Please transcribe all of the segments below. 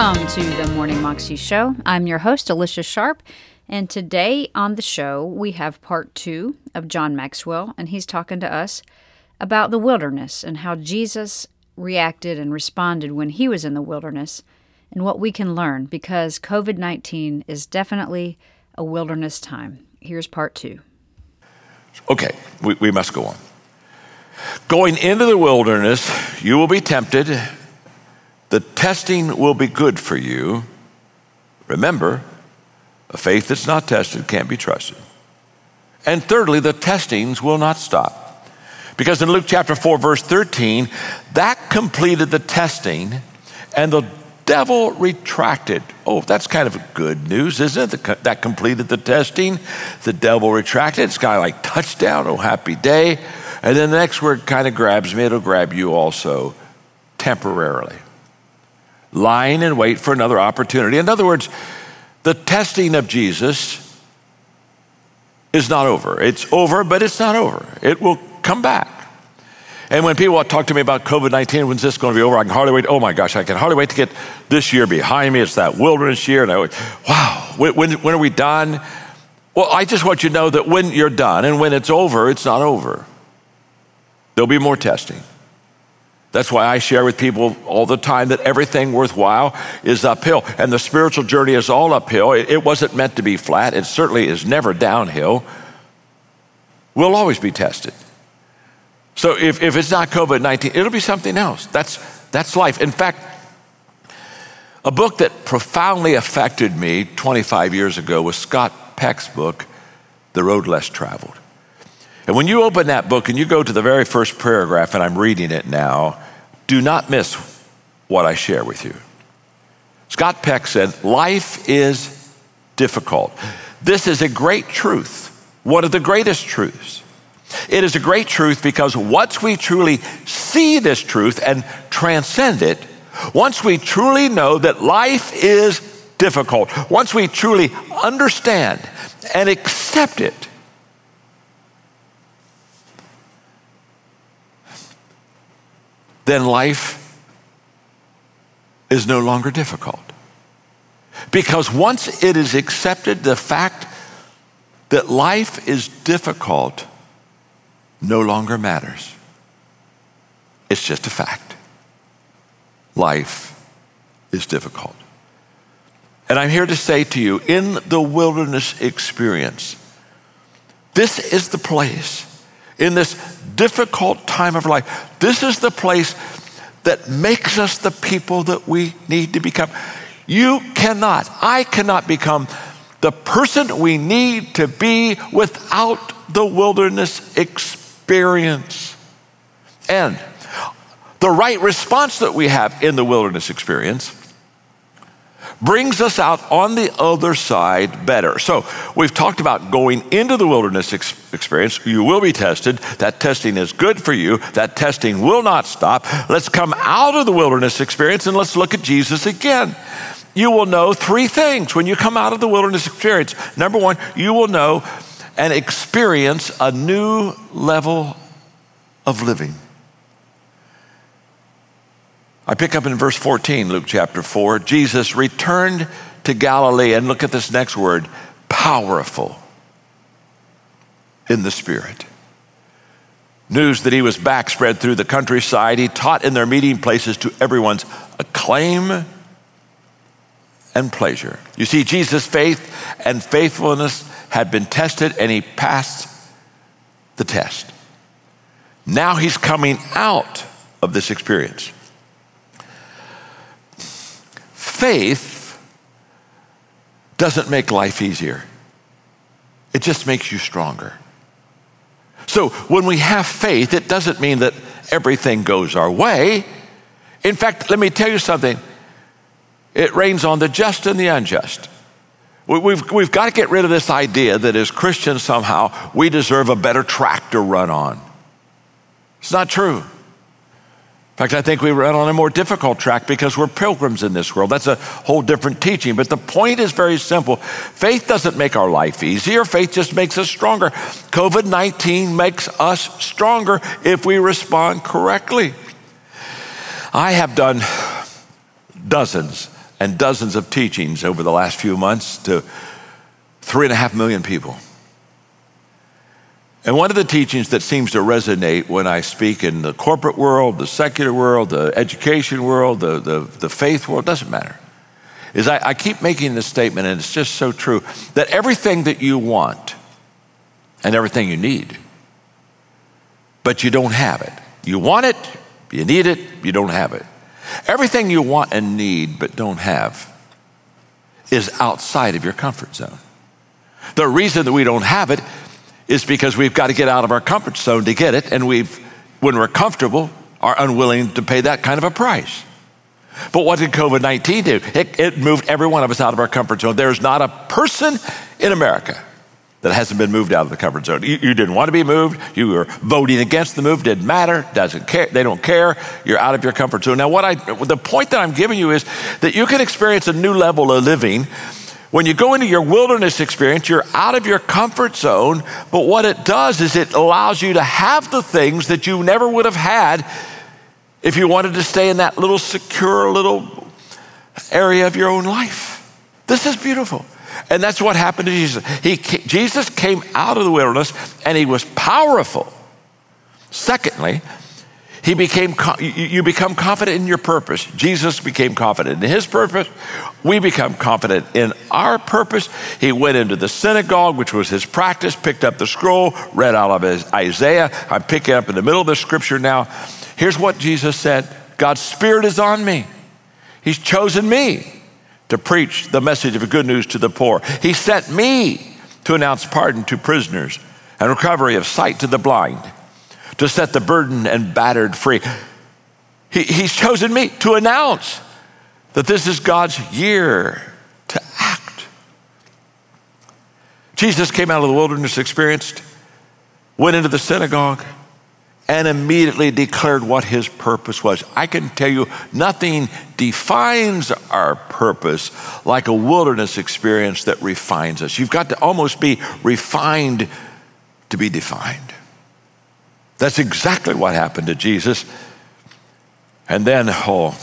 Welcome to the Morning Moxie Show. I'm your host, Alicia Sharp, and today on the show we have part two of John Maxwell, and he's talking to us about the wilderness and how Jesus reacted and responded when he was in the wilderness and what we can learn because COVID 19 is definitely a wilderness time. Here's part two. Okay, we, we must go on. Going into the wilderness, you will be tempted. The testing will be good for you. Remember, a faith that's not tested can't be trusted. And thirdly, the testings will not stop. Because in Luke chapter 4, verse 13, that completed the testing, and the devil retracted. Oh, that's kind of good news, isn't it? That completed the testing. The devil retracted. It's kind of like touchdown, oh, happy day. And then the next word kind of grabs me, it'll grab you also temporarily. Lying in wait for another opportunity. In other words, the testing of Jesus is not over. It's over, but it's not over. It will come back. And when people talk to me about COVID 19, when's this going to be over? I can hardly wait. Oh my gosh, I can hardly wait to get this year behind me. It's that wilderness year. And I went, wow, when, when, when are we done? Well, I just want you to know that when you're done and when it's over, it's not over. There'll be more testing. That's why I share with people all the time that everything worthwhile is uphill. And the spiritual journey is all uphill. It wasn't meant to be flat, it certainly is never downhill. We'll always be tested. So if, if it's not COVID 19, it'll be something else. That's, that's life. In fact, a book that profoundly affected me 25 years ago was Scott Peck's book, The Road Less Traveled. And when you open that book and you go to the very first paragraph, and I'm reading it now, do not miss what I share with you. Scott Peck said, Life is difficult. This is a great truth, one of the greatest truths. It is a great truth because once we truly see this truth and transcend it, once we truly know that life is difficult, once we truly understand and accept it, then life is no longer difficult. Because once it is accepted, the fact that life is difficult no longer matters. It's just a fact. Life is difficult. And I'm here to say to you in the wilderness experience, this is the place in this difficult time of life, this is the place that makes us the people that we need to become. You cannot, I cannot become the person we need to be without the wilderness experience. And the right response that we have in the wilderness experience brings us out on the other side better. So, we've talked about going into the wilderness ex- experience. You will be tested. That testing is good for you. That testing will not stop. Let's come out of the wilderness experience and let's look at Jesus again. You will know three things when you come out of the wilderness experience. Number one, you will know and experience a new level of living. I pick up in verse 14, Luke chapter 4. Jesus returned to Galilee, and look at this next word powerful in the Spirit. News that he was back spread through the countryside. He taught in their meeting places to everyone's acclaim and pleasure. You see, Jesus' faith and faithfulness had been tested, and he passed the test. Now he's coming out of this experience faith doesn't make life easier, it just makes you stronger. So when we have faith, it doesn't mean that everything goes our way. In fact, let me tell you something it rains on the just and the unjust. We've, we've got to get rid of this idea that as Christians somehow we deserve a better track to run on. It's not true. In fact, I think we run on a more difficult track because we're pilgrims in this world. That's a whole different teaching. But the point is very simple faith doesn't make our life easier, faith just makes us stronger. COVID 19 makes us stronger if we respond correctly. I have done dozens and dozens of teachings over the last few months to three and a half million people. And one of the teachings that seems to resonate when I speak in the corporate world, the secular world, the education world, the, the, the faith world, doesn't matter, is I, I keep making this statement, and it's just so true that everything that you want and everything you need, but you don't have it. You want it, you need it, you don't have it. Everything you want and need but don't have is outside of your comfort zone. The reason that we don't have it is because we've got to get out of our comfort zone to get it, and we've, when we're comfortable, are unwilling to pay that kind of a price. But what did COVID 19 do? It, it, moved every one of us out of our comfort zone. There's not a person in America that hasn't been moved out of the comfort zone. You, you, didn't want to be moved. You were voting against the move. Didn't matter. Doesn't care. They don't care. You're out of your comfort zone. Now, what I, the point that I'm giving you is that you can experience a new level of living when you go into your wilderness experience, you're out of your comfort zone, but what it does is it allows you to have the things that you never would have had if you wanted to stay in that little secure little area of your own life. This is beautiful. And that's what happened to Jesus. He, Jesus came out of the wilderness and he was powerful. Secondly, he became, you become confident in your purpose. Jesus became confident in his purpose. We become confident in our purpose. He went into the synagogue, which was his practice, picked up the scroll, read out of Isaiah. I'm picking up in the middle of the scripture now. Here's what Jesus said God's Spirit is on me. He's chosen me to preach the message of good news to the poor. He sent me to announce pardon to prisoners and recovery of sight to the blind to set the burdened and battered free. He, he's chosen me to announce that this is God's year to act. Jesus came out of the wilderness experienced, went into the synagogue, and immediately declared what his purpose was. I can tell you, nothing defines our purpose like a wilderness experience that refines us. You've got to almost be refined to be defined. That's exactly what happened to Jesus. And then, oh,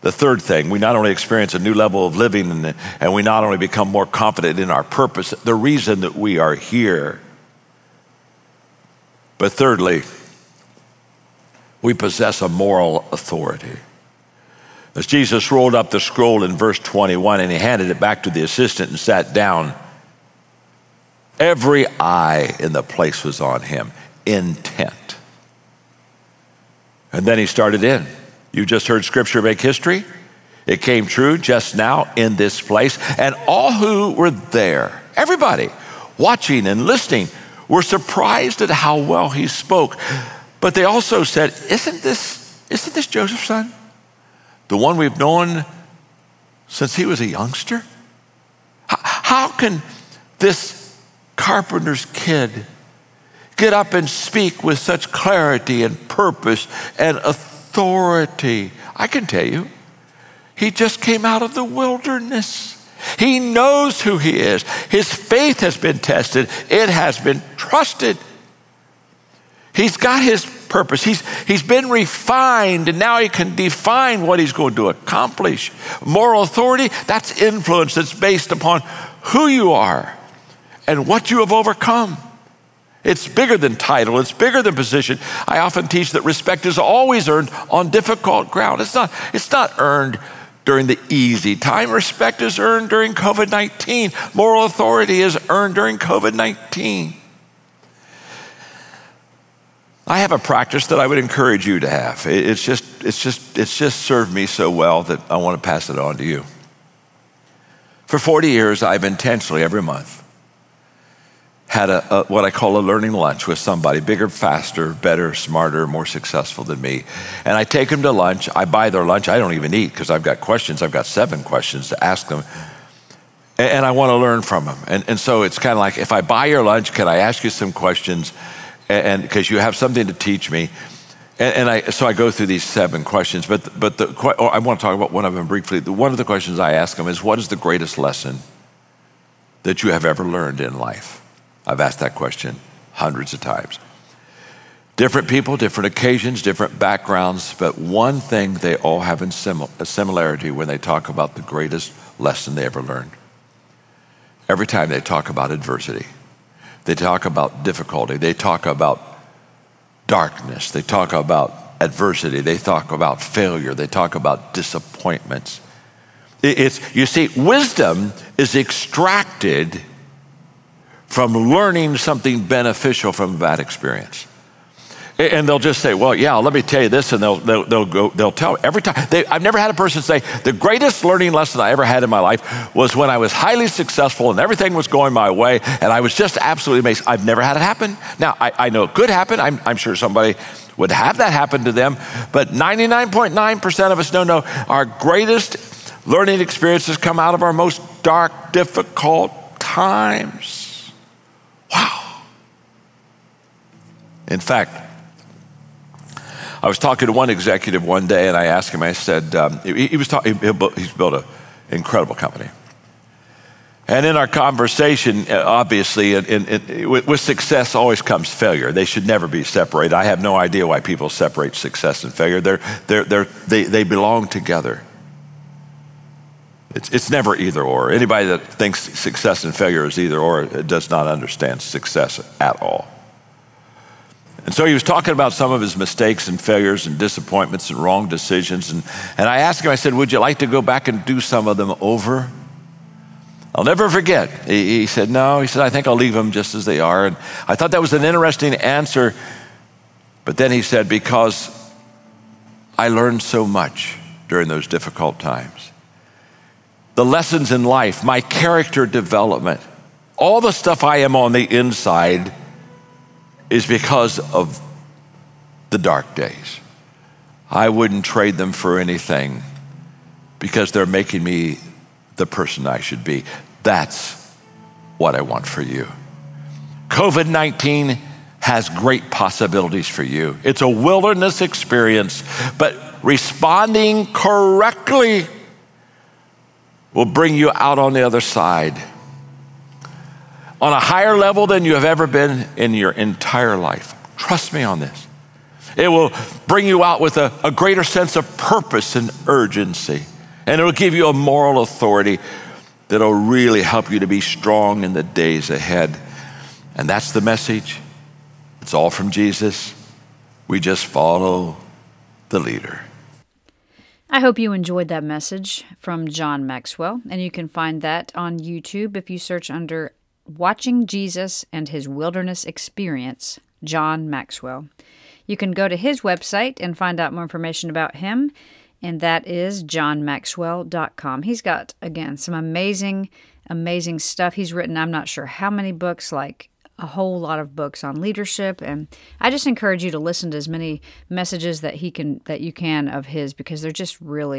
the third thing, we not only experience a new level of living and, and we not only become more confident in our purpose, the reason that we are here, but thirdly, we possess a moral authority. As Jesus rolled up the scroll in verse 21 and he handed it back to the assistant and sat down, every eye in the place was on him intent. And then he started in. You just heard scripture make history. It came true just now in this place. And all who were there, everybody watching and listening, were surprised at how well he spoke. But they also said, Isn't this, isn't this Joseph's son? The one we've known since he was a youngster? How, how can this carpenter's kid get up and speak with such clarity and purpose and authority. I can tell you, he just came out of the wilderness. He knows who he is. His faith has been tested, it has been trusted. He's got his purpose. He's, he's been refined, and now he can define what he's going to accomplish. Moral authority, that's influence that's based upon who you are and what you have overcome. It's bigger than title, it's bigger than position. I often teach that respect is always earned on difficult ground. It's not, it's not earned during the easy time. Respect is earned during COVID 19. Moral authority is earned during COVID 19. I have a practice that I would encourage you to have. It's just, it's just, it's just served me so well that I want to pass it on to you. For 40 years, I've intentionally every month had a, a, what I call a learning lunch with somebody bigger, faster, better, smarter, more successful than me. And I take them to lunch. I buy their lunch. I don't even eat because I've got questions. I've got seven questions to ask them. And, and I want to learn from them. And, and so it's kind of like if I buy your lunch, can I ask you some questions? And because you have something to teach me. And, and, I, so I go through these seven questions, but, but the, I want to talk about one of them briefly. One of the questions I ask them is, What is the greatest lesson that you have ever learned in life? I've asked that question hundreds of times. Different people, different occasions, different backgrounds, but one thing they all have in sim- a similarity when they talk about the greatest lesson they ever learned. Every time they talk about adversity, they talk about difficulty, they talk about darkness, they talk about adversity, they talk about failure, they talk about disappointments. It's, you see, wisdom is extracted from learning something beneficial from bad experience. And they'll just say, well, yeah, let me tell you this. And they'll, they'll, they'll go, they'll tell every time. They, I've never had a person say, the greatest learning lesson I ever had in my life was when I was highly successful and everything was going my way. And I was just absolutely amazed. I've never had it happen. Now, I, I know it could happen. I'm, I'm sure somebody would have that happen to them. But 99.9% of us know our greatest learning experiences come out of our most dark, difficult times. Wow. In fact, I was talking to one executive one day, and I asked him. I said, um, he, he, was talking. He he's built an incredible company. And in our conversation, uh, obviously, in, in, in, with success always comes failure. They should never be separated. I have no idea why people separate success and failure. They're, they're, they're, they, they belong together. It's, it's never either or. Anybody that thinks success and failure is either or does not understand success at all. And so he was talking about some of his mistakes and failures and disappointments and wrong decisions. And, and I asked him, I said, Would you like to go back and do some of them over? I'll never forget. He, he said, No. He said, I think I'll leave them just as they are. And I thought that was an interesting answer. But then he said, Because I learned so much during those difficult times. The lessons in life, my character development, all the stuff I am on the inside is because of the dark days. I wouldn't trade them for anything because they're making me the person I should be. That's what I want for you. COVID 19 has great possibilities for you. It's a wilderness experience, but responding correctly will bring you out on the other side on a higher level than you have ever been in your entire life. Trust me on this. It will bring you out with a, a greater sense of purpose and urgency, and it will give you a moral authority that'll really help you to be strong in the days ahead. And that's the message. It's all from Jesus. We just follow the leader. I hope you enjoyed that message from John Maxwell, and you can find that on YouTube if you search under Watching Jesus and His Wilderness Experience, John Maxwell. You can go to his website and find out more information about him, and that is johnmaxwell.com. He's got, again, some amazing, amazing stuff. He's written, I'm not sure how many books, like a whole lot of books on leadership and I just encourage you to listen to as many messages that he can that you can of his because they're just really